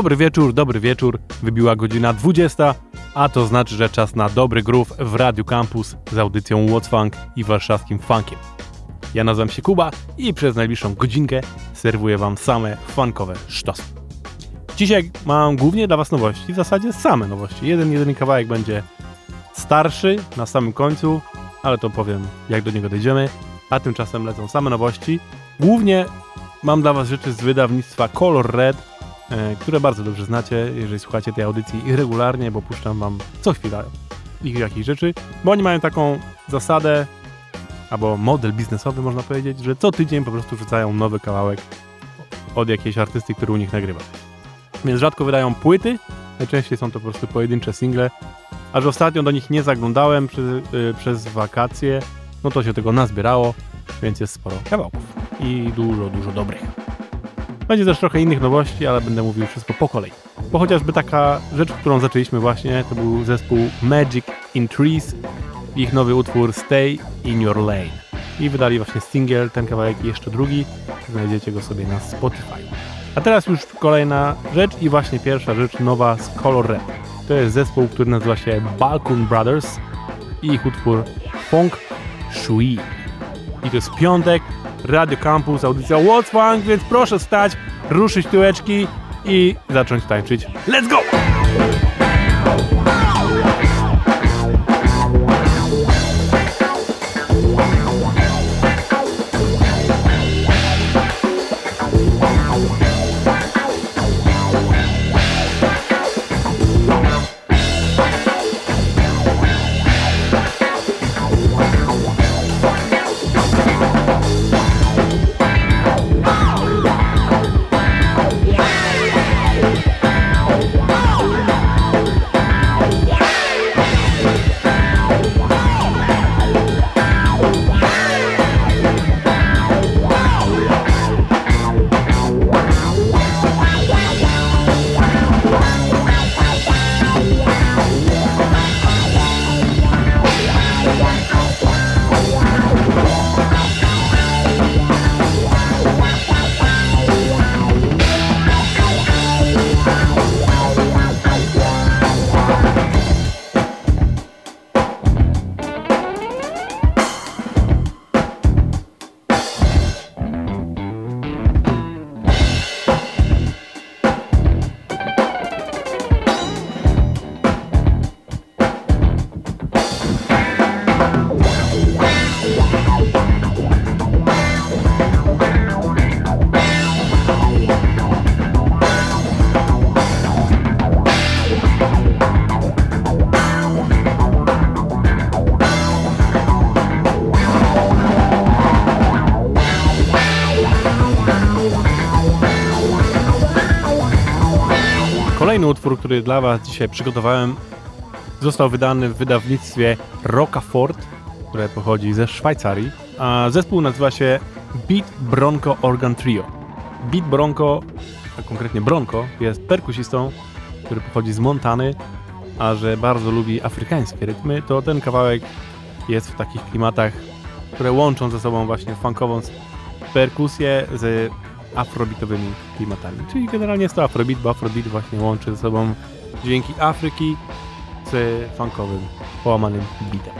Dobry wieczór, dobry wieczór. Wybiła godzina 20, a to znaczy, że czas na dobry groove w Radiu Campus z audycją What's Funk i warszawskim funkiem. Ja nazywam się Kuba i przez najbliższą godzinkę serwuję Wam same funkowe sztosy. Dzisiaj mam głównie dla Was nowości, w zasadzie same nowości. Jeden, jedyny kawałek będzie starszy na samym końcu, ale to powiem jak do niego dojdziemy, a tymczasem lecą same nowości. Głównie mam dla Was rzeczy z wydawnictwa Color Red, które bardzo dobrze znacie, jeżeli słuchacie tej audycji regularnie, bo puszczam Wam co chwila ich jakichś rzeczy, bo oni mają taką zasadę, albo model biznesowy można powiedzieć, że co tydzień po prostu rzucają nowy kawałek od jakiejś artysty, który u nich nagrywa. Więc rzadko wydają płyty, najczęściej są to po prostu pojedyncze single, a że ostatnio do nich nie zaglądałem przy, y, przez wakacje, no to się tego nazbierało, więc jest sporo kawałków i dużo, dużo dobrych. Będzie też trochę innych nowości, ale będę mówił wszystko po kolei. Bo chociażby taka rzecz, którą zaczęliśmy właśnie, to był zespół Magic in Trees, ich nowy utwór Stay in Your Lane. I wydali właśnie single, ten kawałek i jeszcze drugi. Znajdziecie go sobie na Spotify. A teraz już kolejna rzecz i właśnie pierwsza rzecz nowa z Color Red. To jest zespół, który nazywa się Balkon Brothers i ich utwór Funk Shui. I to jest piątek, Radio Campus, audycja What's Funk, więc proszę stać, ruszyć tyłeczki i zacząć tańczyć. Let's go! Dla Was dzisiaj przygotowałem, został wydany w wydawnictwie Rockafort, które pochodzi ze Szwajcarii, a zespół nazywa się Beat Bronco Organ Trio. Beat Bronco, a konkretnie Bronco, jest perkusistą, który pochodzi z Montany, a że bardzo lubi afrykańskie rytmy, to ten kawałek jest w takich klimatach, które łączą ze sobą właśnie funkową perkusję z afrobitowymi klimatami. Czyli generalnie jest to afrobeat, bo afrobeat właśnie łączy ze sobą dźwięki Afryki z funkowym, połamanym beatem.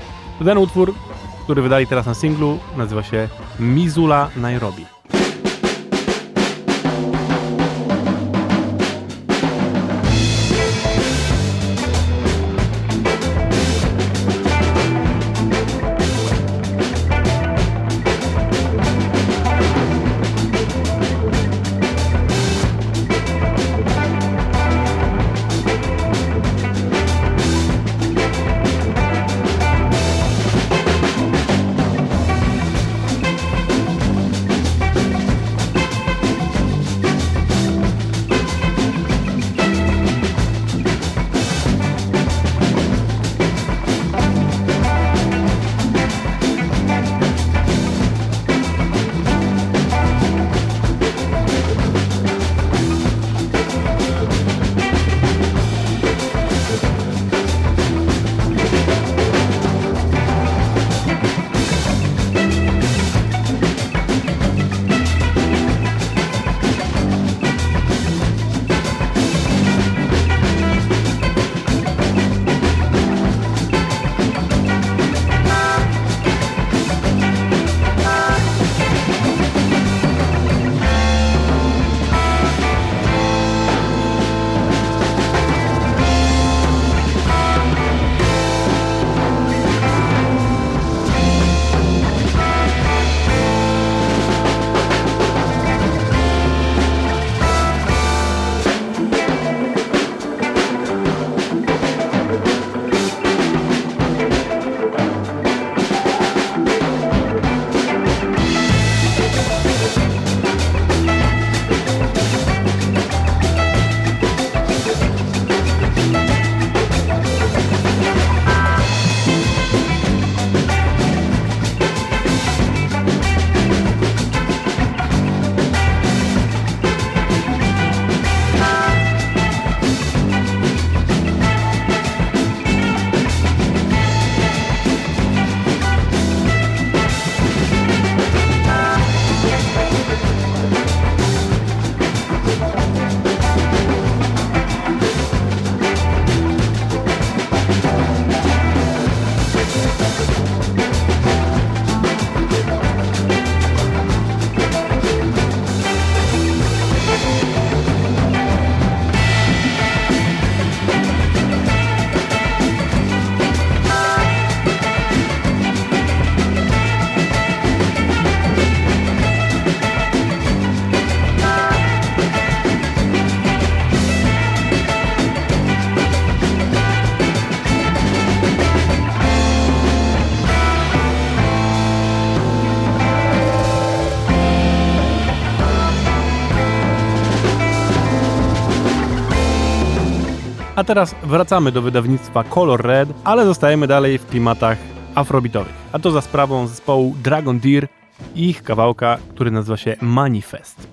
Ten utwór, który wydali teraz na singlu, nazywa się Mizula Nairobi. A teraz wracamy do wydawnictwa Color Red, ale zostajemy dalej w klimatach afrobitowych. A to za sprawą zespołu Dragon Deer i ich kawałka, który nazywa się Manifest.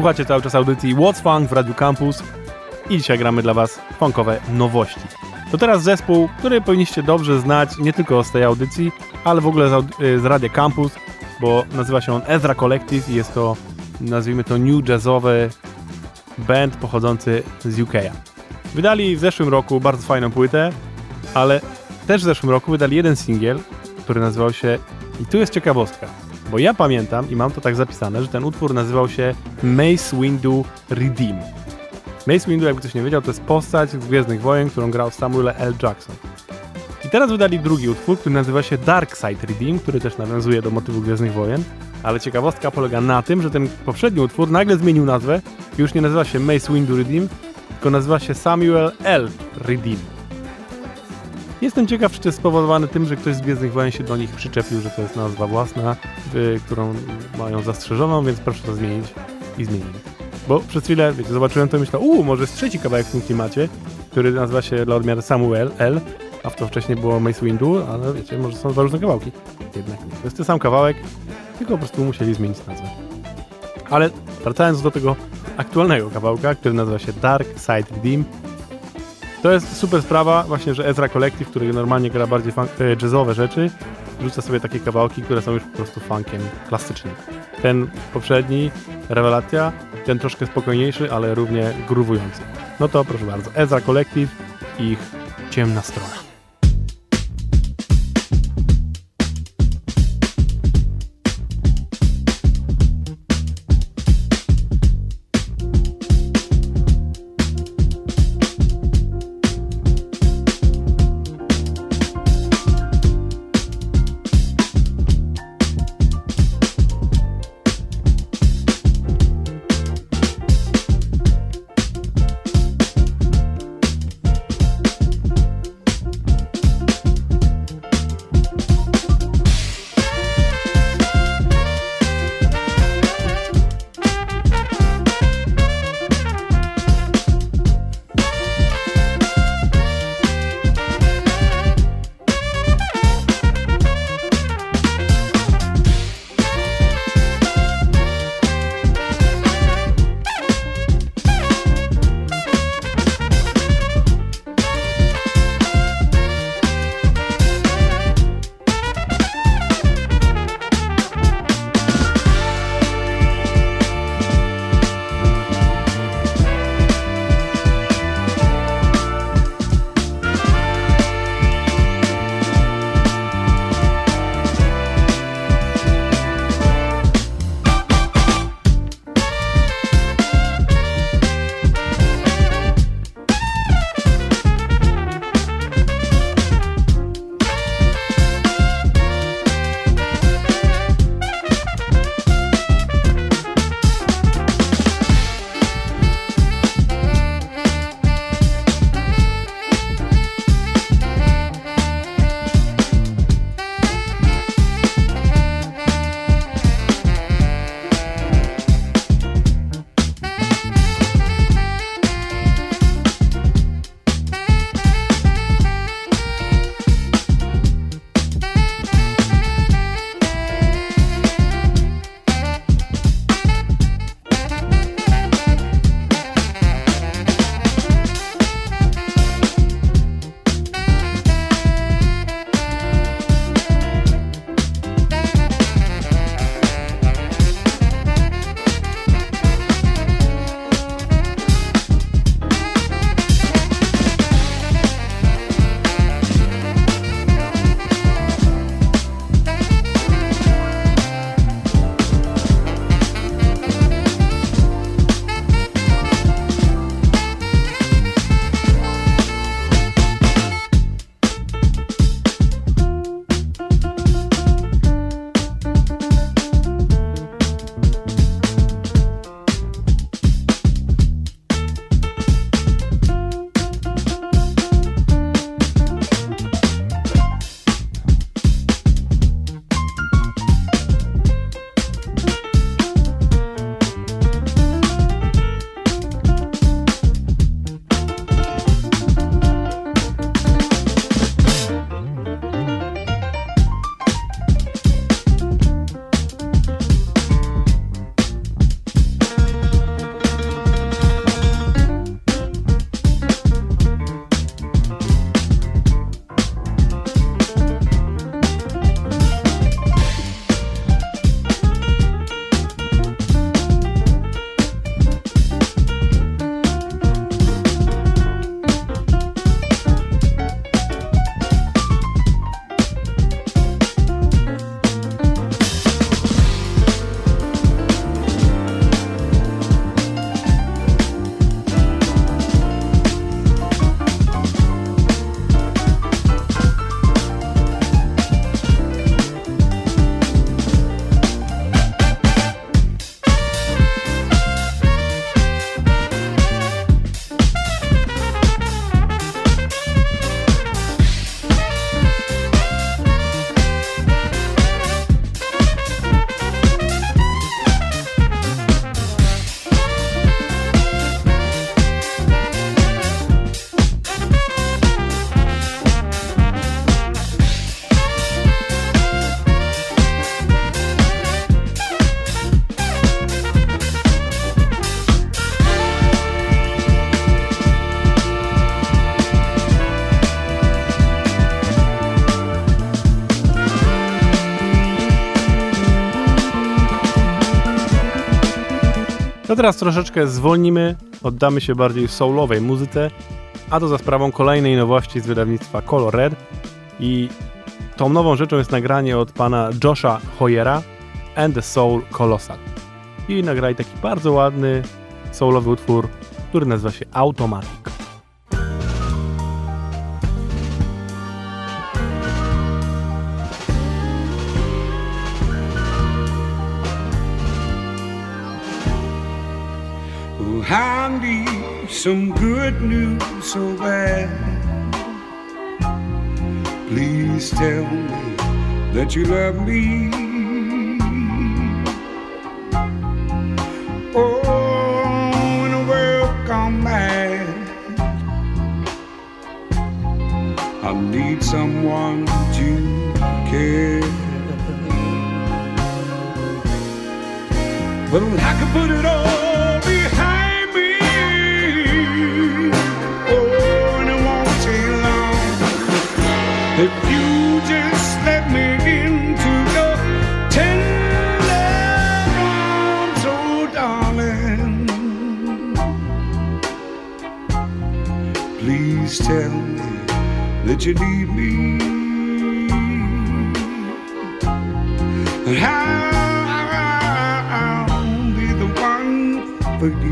Słuchacie cały czas audycji What's Funk w Radio Campus i dzisiaj gramy dla Was funkowe nowości. To teraz zespół, który powinniście dobrze znać nie tylko z tej audycji, ale w ogóle z, y, z Radia Campus, bo nazywa się on Ezra Collective i jest to, nazwijmy to new jazzowy band pochodzący z UK. Wydali w zeszłym roku bardzo fajną płytę, ale też w zeszłym roku wydali jeden singiel, który nazywał się i tu jest ciekawostka, bo ja pamiętam i mam to tak zapisane, że ten utwór nazywał się Mace Windu Redeem. Mace Windu, jakby ktoś nie wiedział, to jest postać z Gwiezdnych Wojen, którą grał Samuel L. Jackson. I teraz wydali drugi utwór, który nazywa się Dark Side Redeem, który też nawiązuje do motywu Gwiezdnych Wojen. Ale ciekawostka polega na tym, że ten poprzedni utwór nagle zmienił nazwę i już nie nazywa się Mace Windu Redeem, tylko nazywa się Samuel L. Redeem. Jestem ciekaw, czy to jest spowodowane tym, że ktoś z Gwiezdnych Wojen się do nich przyczepił, że to jest nazwa własna, y, którą mają zastrzeżoną, więc proszę to zmienić i zmienili. Bo przez chwilę, wiecie, zobaczyłem to i myślałem, uuu, może jest trzeci kawałek w tym klimacie, który nazywa się dla odmiany Samuel L., a w to wcześniej było Mace Windu, ale wiecie, może są dwa różne kawałki. Jednak nie. To jest ten sam kawałek, tylko po prostu musieli zmienić nazwę. Ale wracając do tego aktualnego kawałka, który nazywa się Dark Side Redeem, to jest super sprawa, właśnie, że Ezra Collective, który normalnie gra bardziej e, jazzowe rzeczy, rzuca sobie takie kawałki, które są już po prostu funkiem klasycznym. Ten poprzedni, rewelacja, ten troszkę spokojniejszy, ale równie gruwujący. No to proszę bardzo, Ezra Collective, ich ciemna strona. To teraz troszeczkę zwolnimy, oddamy się bardziej soulowej muzyce, a to za sprawą kolejnej nowości z wydawnictwa Color Red i tą nową rzeczą jest nagranie od pana Josha Hoyera and the Soul Colossal. I nagrali taki bardzo ładny soulowy utwór, który nazywa się Automatic. Some good news so bad. Please tell me that you love me. Oh, in a world gone mad, I need someone to care. Well, I can put it all that you need me. And I'll be the one for you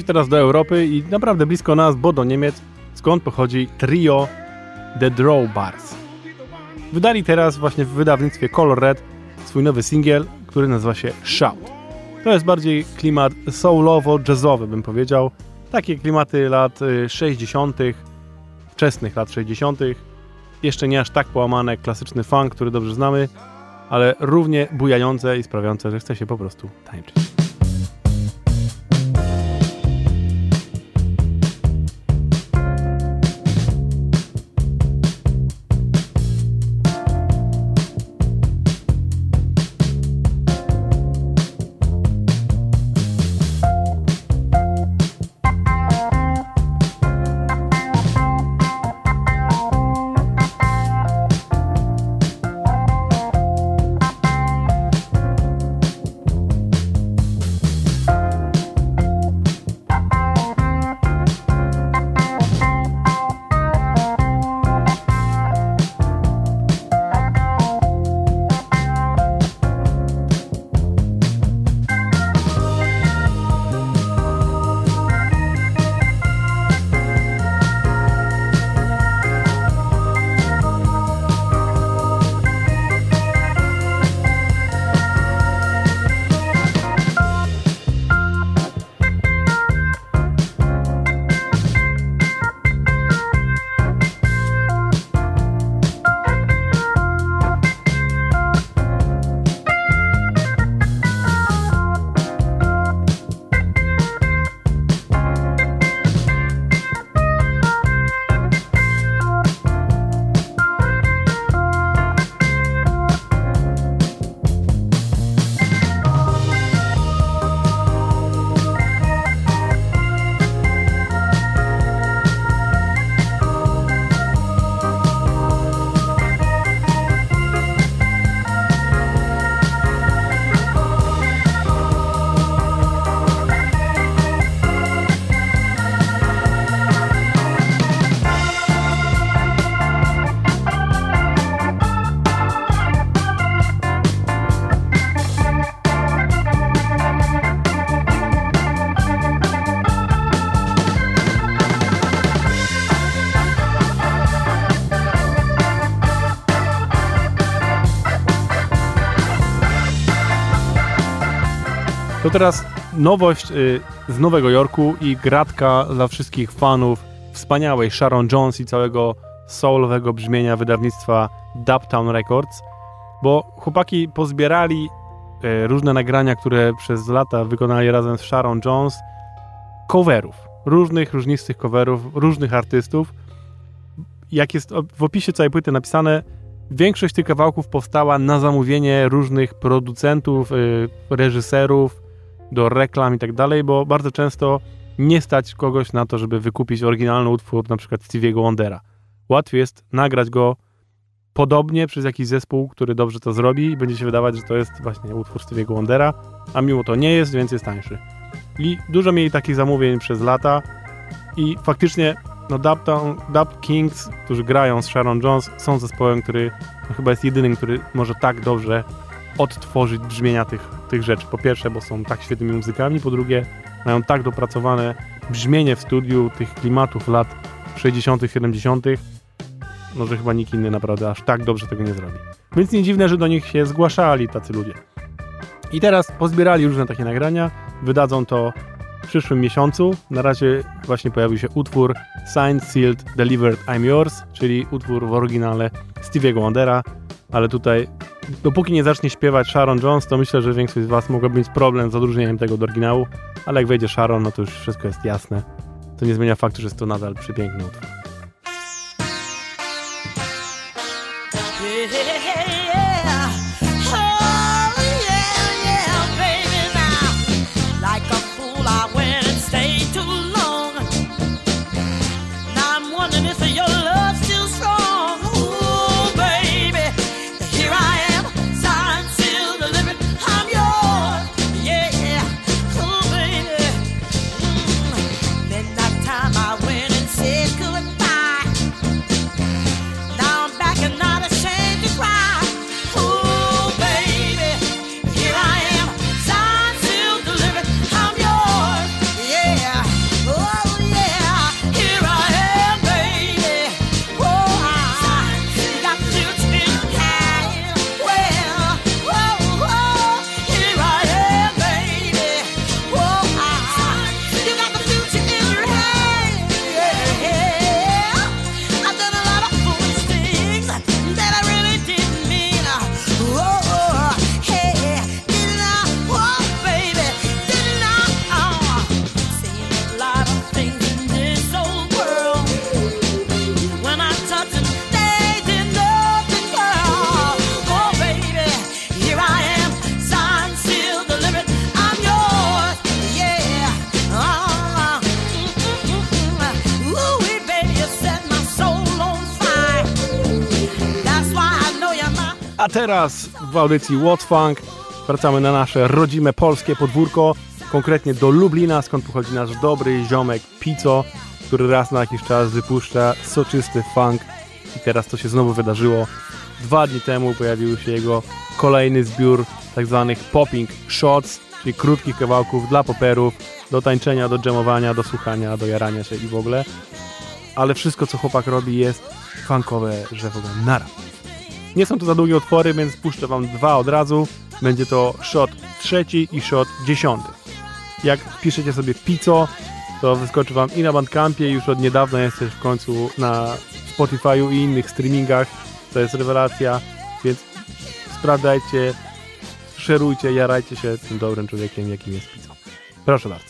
się teraz do Europy i naprawdę blisko nas, bo do Niemiec, skąd pochodzi trio The Draw Bars. Wydali teraz właśnie w wydawnictwie Color Red swój nowy singiel, który nazywa się Shout. To jest bardziej klimat soulowo-jazzowy, bym powiedział. Takie klimaty lat y, 60., wczesnych lat 60., jeszcze nie aż tak połamane klasyczny funk, który dobrze znamy, ale równie bujające i sprawiające, że chce się po prostu tańczyć. To teraz nowość y, z Nowego Jorku i gratka dla wszystkich fanów wspaniałej Sharon Jones i całego soulowego brzmienia wydawnictwa Dubtown Records, bo chłopaki pozbierali y, różne nagrania, które przez lata wykonali razem z Sharon Jones, coverów, różnych, różnistych coverów, różnych artystów. Jak jest w opisie całej płyty napisane, większość tych kawałków powstała na zamówienie różnych producentów, y, reżyserów, do reklam i tak dalej, bo bardzo często nie stać kogoś na to, żeby wykupić oryginalny utwór na przykład Stevie'ego Wondera. Łatwiej jest nagrać go podobnie przez jakiś zespół, który dobrze to zrobi i będzie się wydawać, że to jest właśnie utwór Stevie'ego Wondera, a mimo to nie jest, więc jest tańszy. I dużo mieli takich zamówień przez lata i faktycznie no Dub Kings, którzy grają z Sharon Jones, są zespołem, który no, chyba jest jedynym, który może tak dobrze odtworzyć brzmienia tych, tych rzeczy. Po pierwsze, bo są tak świetnymi muzykami, po drugie, mają tak dopracowane brzmienie w studiu tych klimatów lat 60., 70., no że chyba nikt inny naprawdę aż tak dobrze tego nie zrobi. Więc nie dziwne, że do nich się zgłaszali tacy ludzie. I teraz pozbierali różne takie nagrania, wydadzą to w przyszłym miesiącu. Na razie właśnie pojawił się utwór Signed, Sealed, Delivered, I'm Yours, czyli utwór w oryginale Stevie'ego Wondera, ale tutaj dopóki nie zacznie śpiewać Sharon Jones, to myślę, że większość z Was mogłaby mieć problem z odróżnieniem tego od oryginału, ale jak wejdzie Sharon, no to już wszystko jest jasne. To nie zmienia faktu, że jest to nadal przepiękny utwór. A teraz w audycji What Funk wracamy na nasze rodzime polskie podwórko, konkretnie do Lublina, skąd pochodzi nasz dobry ziomek Pico, który raz na jakiś czas wypuszcza soczysty funk i teraz to się znowu wydarzyło. Dwa dni temu pojawił się jego kolejny zbiór tak zwanych popping shots, czyli krótkich kawałków dla poperów, do tańczenia, do dżemowania, do słuchania, do jarania się i w ogóle. Ale wszystko, co chłopak robi jest funkowe, że w ogóle nara. Nie są to za długie utwory, więc puszczę wam dwa od razu. Będzie to shot trzeci i shot dziesiąty. Jak piszecie sobie Pico, to wyskoczy wam i na Bandcampie, już od niedawna jest też w końcu na Spotify'u i innych streamingach. To jest rewelacja, więc sprawdzajcie, szerujcie, jarajcie się tym dobrym człowiekiem, jakim jest Pico. Proszę bardzo.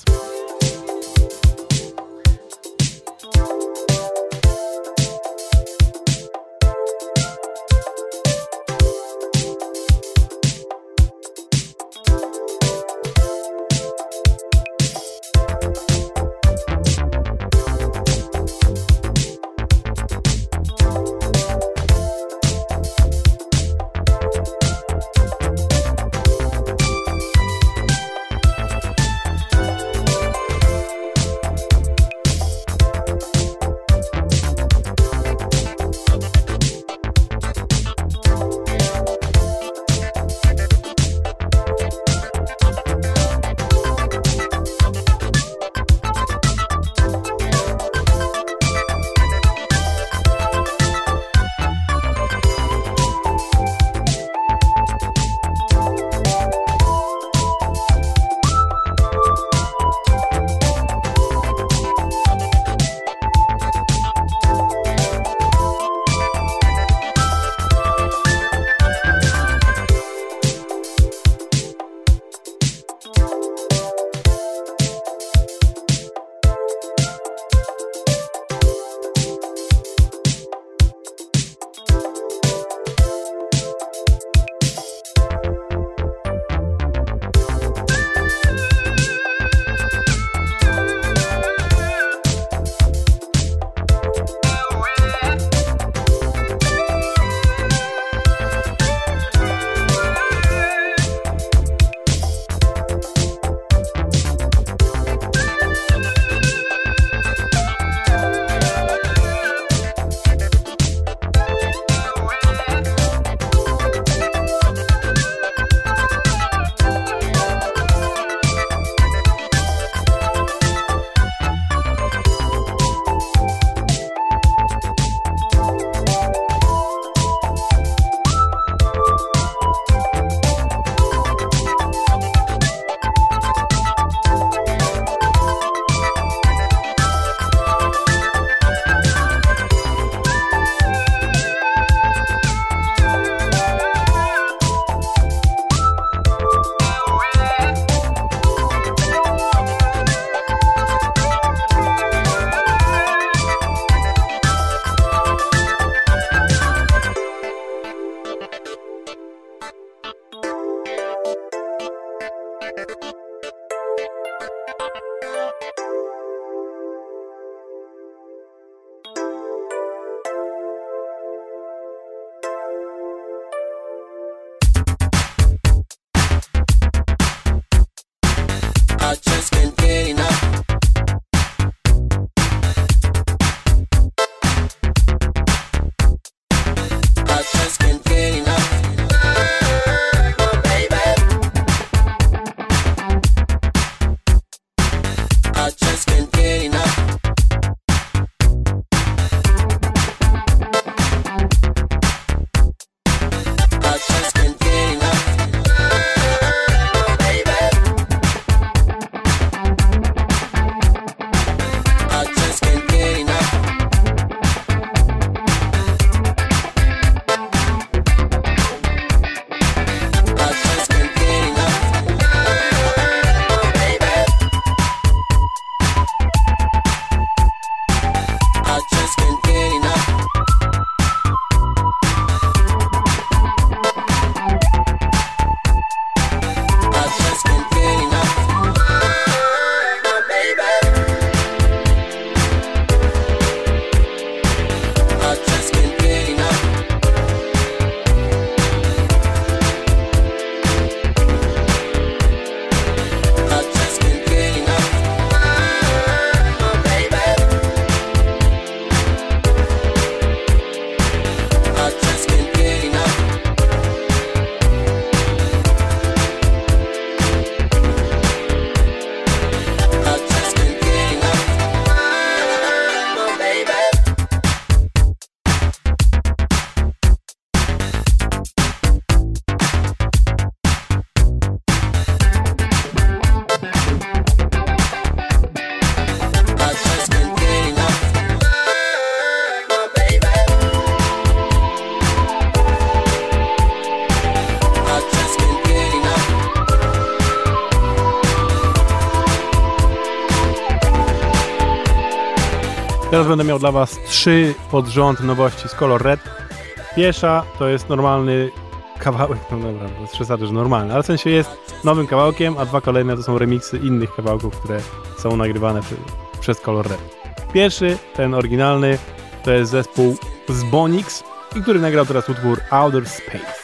będę miał dla Was trzy pod rząd nowości z kolor red. pierwsza to jest normalny kawałek, no dobra, bez przesady, że normalny, ale w sensie jest nowym kawałkiem, a dwa kolejne to są remiksy innych kawałków, które są nagrywane przy, przez kolor red. Pierwszy, ten oryginalny, to jest zespół z Bonix, i który nagrał teraz utwór Outer Space.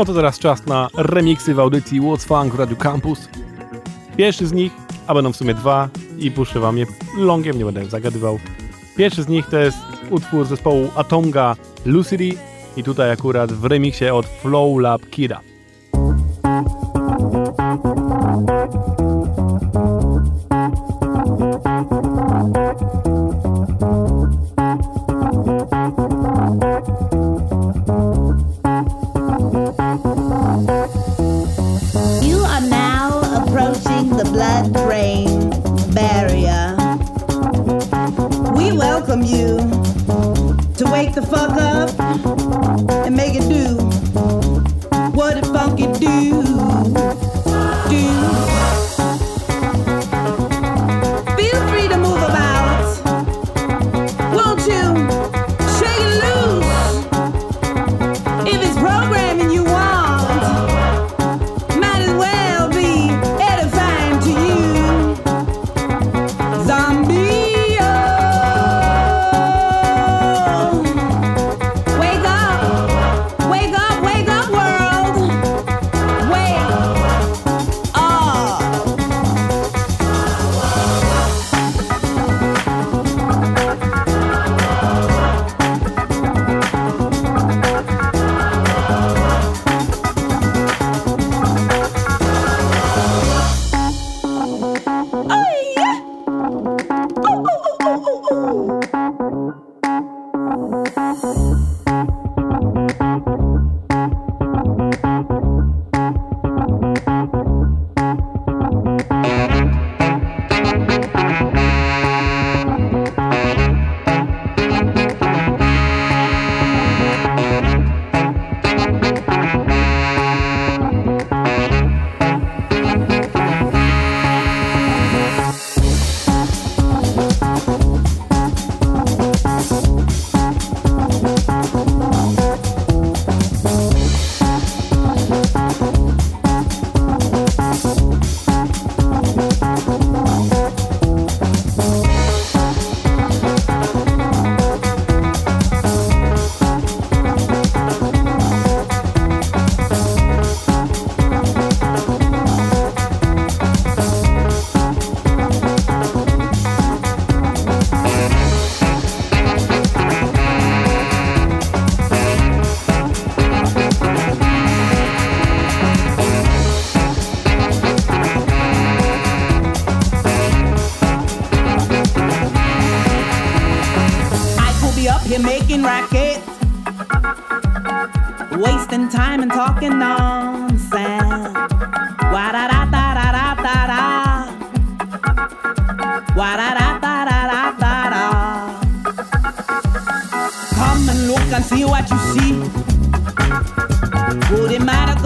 No to teraz czas na remiksy w audycji What's Funk w Radio Campus. Pierwszy z nich, a będą w sumie dwa i puszczę wam je longiem, nie będę zagadywał. Pierwszy z nich to jest utwór zespołu Atonga Lucidity i tutaj akurat w remiksie od Flow Lab Kida.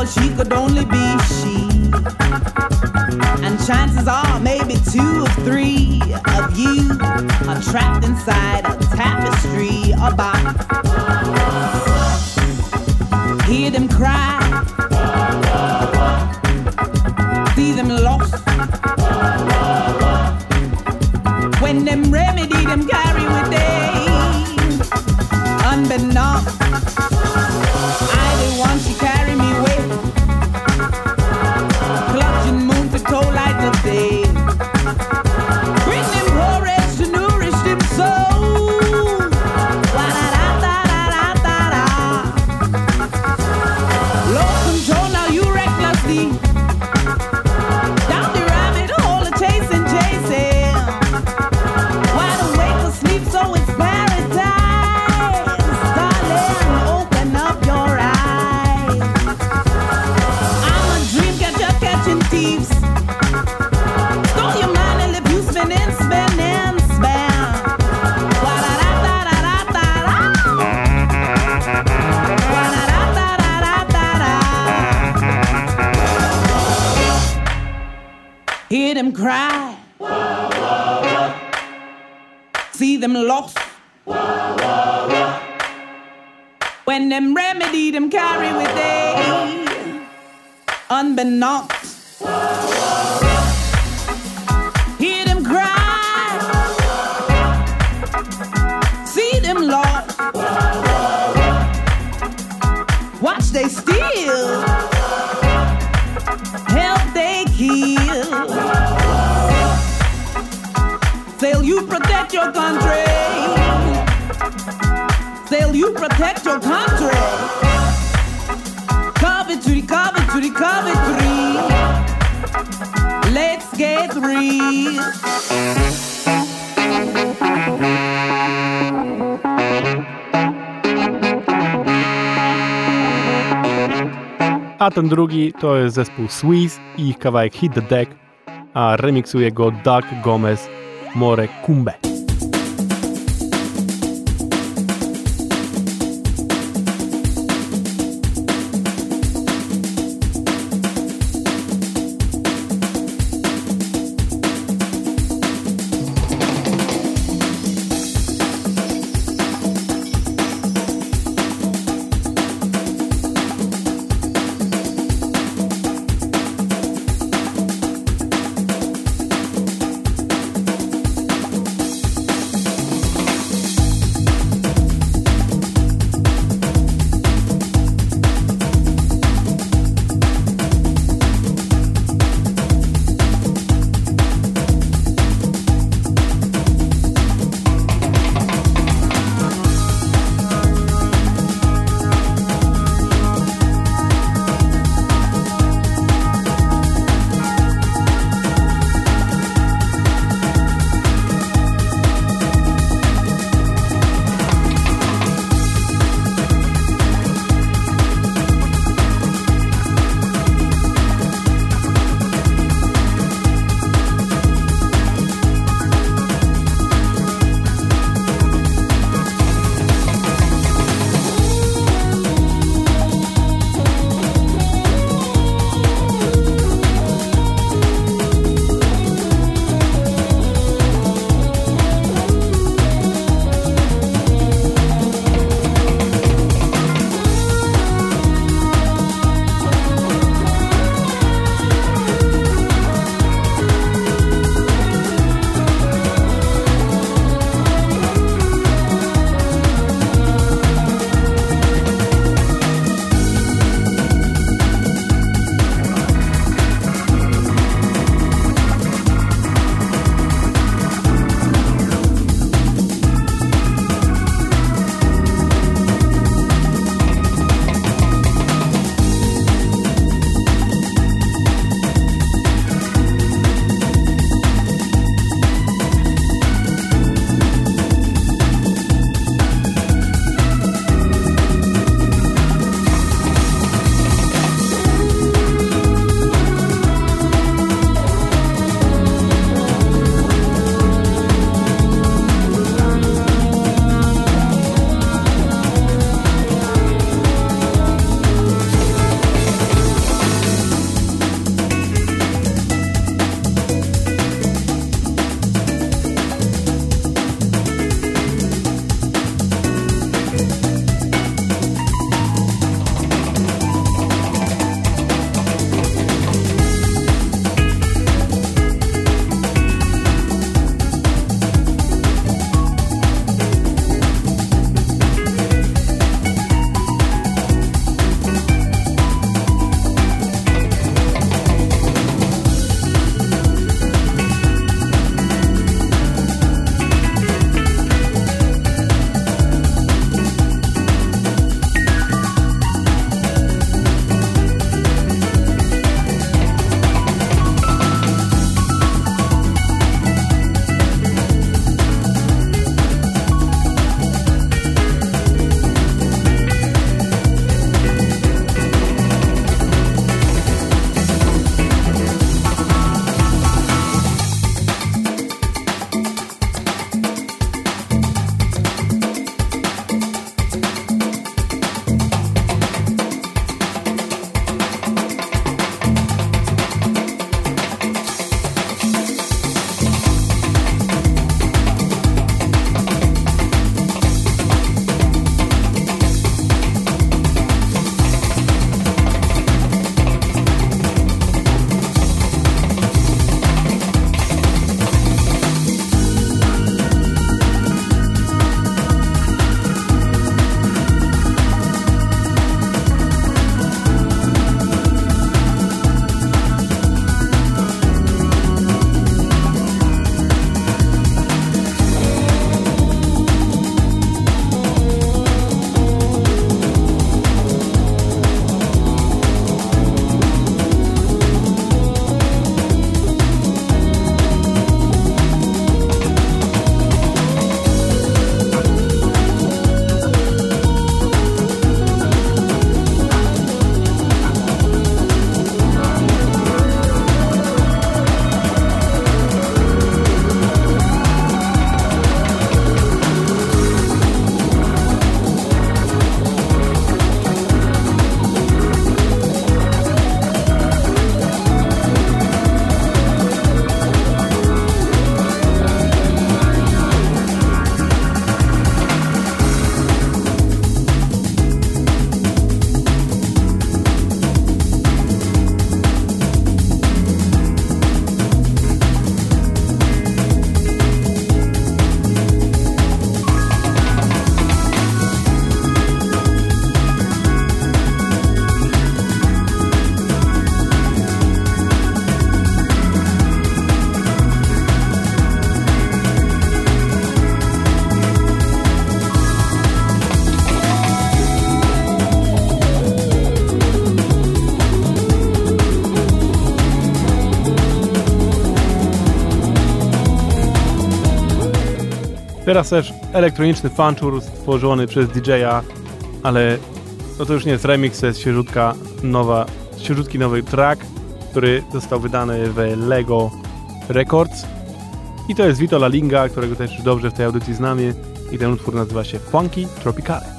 Cause she could only be she? And chances are maybe two or three of you are trapped inside a tapestry or box. Hear them cry. See them lost. When them remedy them carry unbeknownst. Hear them cry. See them lost. Watch they steal. Help they kill. Sail you protect your country. Sail you protect your country. Coventry, Coventry, Coventry. A ten drugi to jest zespół Swiss i ich kawałek Hit the Deck, a remiksuje go Doug Gomez More Kumbe. Teraz też elektroniczny fanczur stworzony przez DJ-a, ale no to już nie jest remix, to jest świeżutka nowa, świeżutki nowy track, który został wydany w Lego Records. I to jest Vito La Linga, którego też dobrze w tej audycji znamy. I ten utwór nazywa się Funky Tropicale.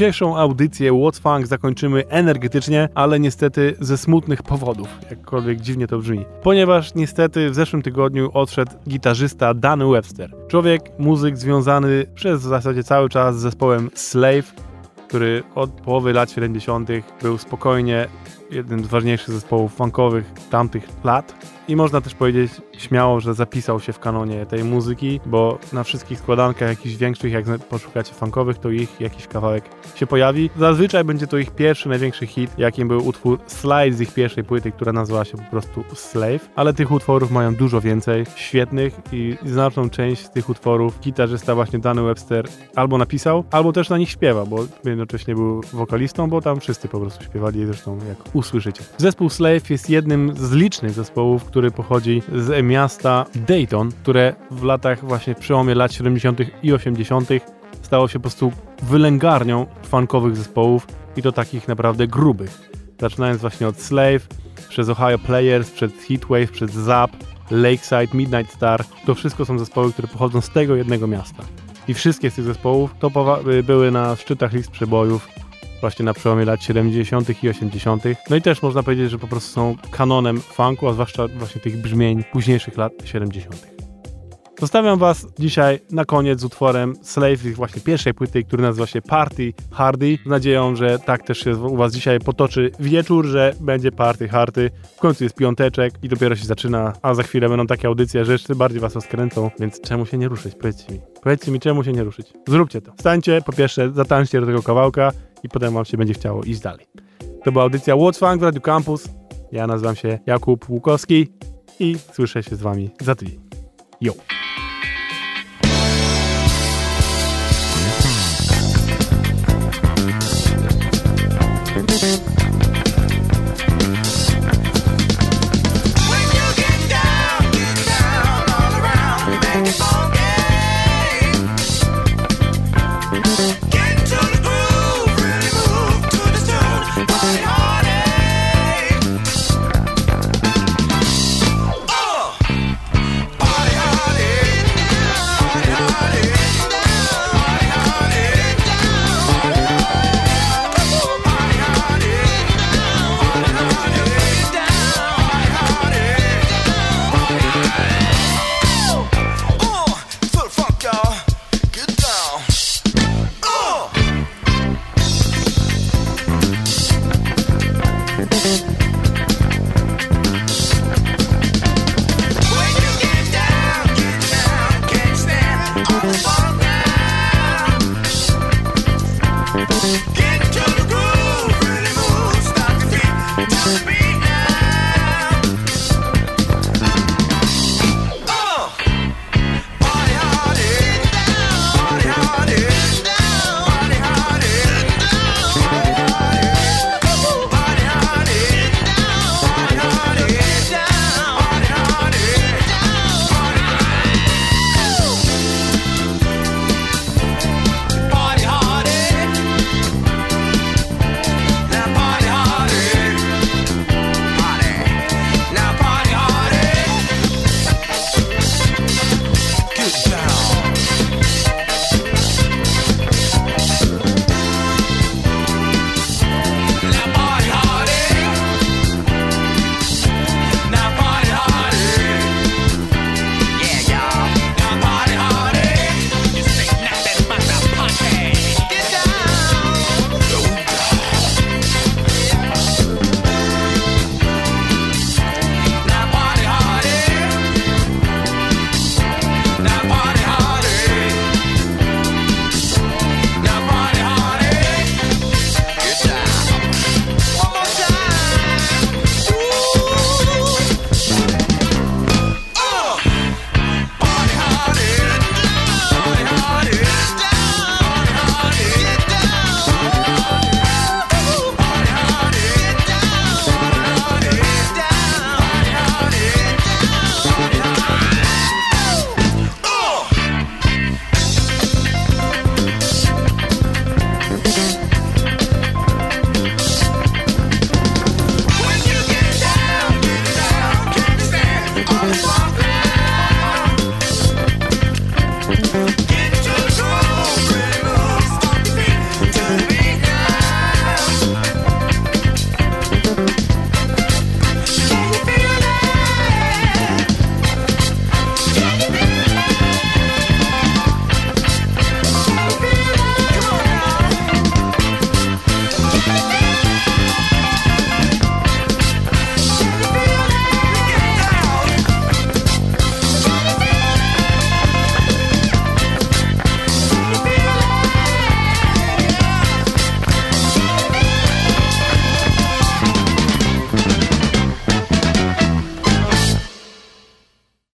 Dzisiejszą audycję What's Funk zakończymy energetycznie, ale niestety ze smutnych powodów, jakkolwiek dziwnie to brzmi. Ponieważ niestety w zeszłym tygodniu odszedł gitarzysta Dan Webster. Człowiek, muzyk związany przez w zasadzie cały czas z zespołem Slave, który od połowy lat 70. był spokojnie jednym z ważniejszych zespołów funkowych tamtych lat. I można też powiedzieć śmiało, że zapisał się w kanonie tej muzyki, bo na wszystkich składankach jakichś większych, jak poszukacie funkowych, to ich jakiś kawałek się pojawi. Zazwyczaj będzie to ich pierwszy, największy hit, jakim był utwór Slide z ich pierwszej płyty, która nazywała się po prostu Slave. Ale tych utworów mają dużo więcej, świetnych i znaczną część z tych utworów gitarzysta właśnie Danny Webster albo napisał, albo też na nich śpiewa, bo jednocześnie był wokalistą, bo tam wszyscy po prostu śpiewali, zresztą jak usłyszycie. Zespół Slave jest jednym z licznych zespołów, który pochodzi z miasta Dayton, które w latach właśnie przełomie lat 70. i 80. stało się po prostu wylęgarnią funkowych zespołów i to takich naprawdę grubych. Zaczynając właśnie od Slave, przez Ohio Players, przez Heatwave, przez Zap, Lakeside, Midnight Star. To wszystko są zespoły, które pochodzą z tego jednego miasta. I wszystkie z tych zespołów topowa- były na szczytach list przebojów właśnie na przełomie lat 70. i 80. No i też można powiedzieć, że po prostu są kanonem funku, a zwłaszcza właśnie tych brzmień późniejszych lat 70. Zostawiam Was dzisiaj na koniec z utworem Slave, ich właśnie pierwszej płyty, który nazywa się Party Hardy. Z nadzieją, że tak też się u Was dzisiaj potoczy wieczór, że będzie Party Hardy. W końcu jest piąteczek i dopiero się zaczyna, a za chwilę będą takie audycje, że jeszcze bardziej Was rozkręcą, więc czemu się nie ruszyć? Powiedzcie mi. Powiedzcie mi, czemu się nie ruszyć. Zróbcie to. Wstańcie, po pierwsze, zatańczcie do tego kawałka i potem Wam się będzie chciało iść dalej. To była audycja What's Funk w Radio Campus. Ja nazywam się Jakub Łukowski i słyszę się z Wami za tydzień. Yo!